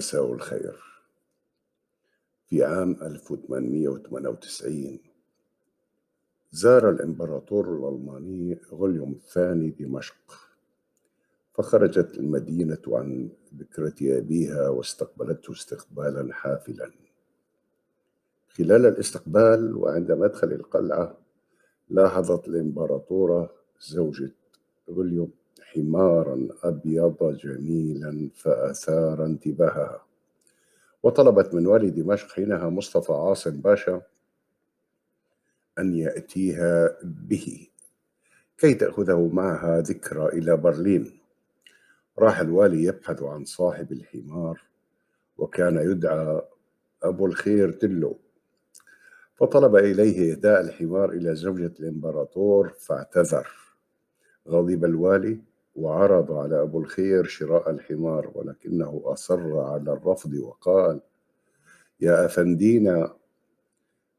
مساء الخير. في عام 1898 زار الإمبراطور الألماني غوليوم الثاني دمشق فخرجت المدينة عن ذكرة أبيها واستقبلته استقبالا حافلا. خلال الاستقبال وعند مدخل القلعة لاحظت الإمبراطورة زوجة غوليوم حمارا أبيض جميلا فأثار انتباهها. وطلبت من والي دمشق حينها مصطفى عاصم باشا أن يأتيها به كي تأخذه معها ذكرى إلى برلين. راح الوالي يبحث عن صاحب الحمار وكان يدعى أبو الخير تلو. فطلب إليه إهداء الحمار إلى زوجة الإمبراطور فاعتذر. غضب الوالي وعرض على أبو الخير شراء الحمار ولكنه أصر على الرفض وقال يا أفندينا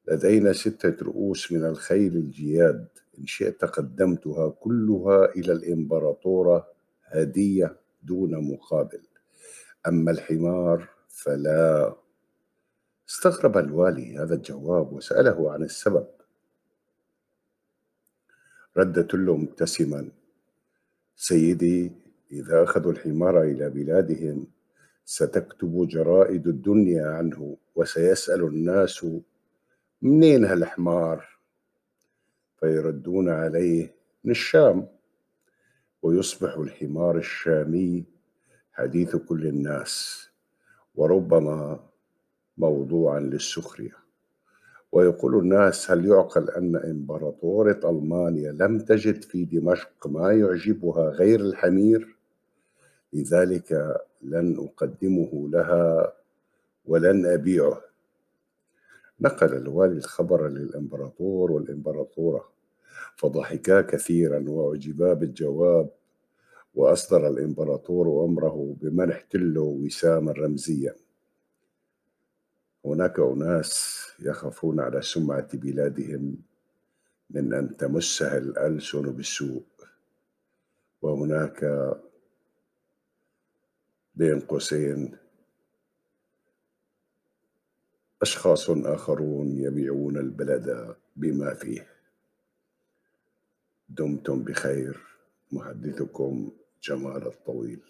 لدينا ستة رؤوس من الخيل الجياد. إن شئت قدمتها كلها إلى الإمبراطورة هدية دون مقابل. أما الحمار فلا. استغرب الوالي هذا الجواب وسأله عن السبب. رد تلو مبتسما سيدي إذا أخذوا الحمار إلى بلادهم ستكتب جرائد الدنيا عنه وسيسأل الناس منين هالحمار؟ فيردون عليه من الشام. ويصبح الحمار الشامي حديث كل الناس وربما موضوعا للسخرية. ويقول الناس هل يعقل أن إمبراطورة ألمانيا لم تجد في دمشق ما يعجبها غير الحمير؟ لذلك لن أقدمه لها ولن أبيعه. نقل الوالي الخبر للإمبراطور والإمبراطورة فضحكا كثيرا وأعجبا بالجواب وأصدر الإمبراطور أمره بمنح تلو وساما رمزيا هناك أناس يخافون على سمعة بلادهم من أن تمسها الألسن بالسوء. وهناك بين قوسين أشخاص آخرون يبيعون البلد بما فيه. دمتم بخير. محدثكم جمال الطويل.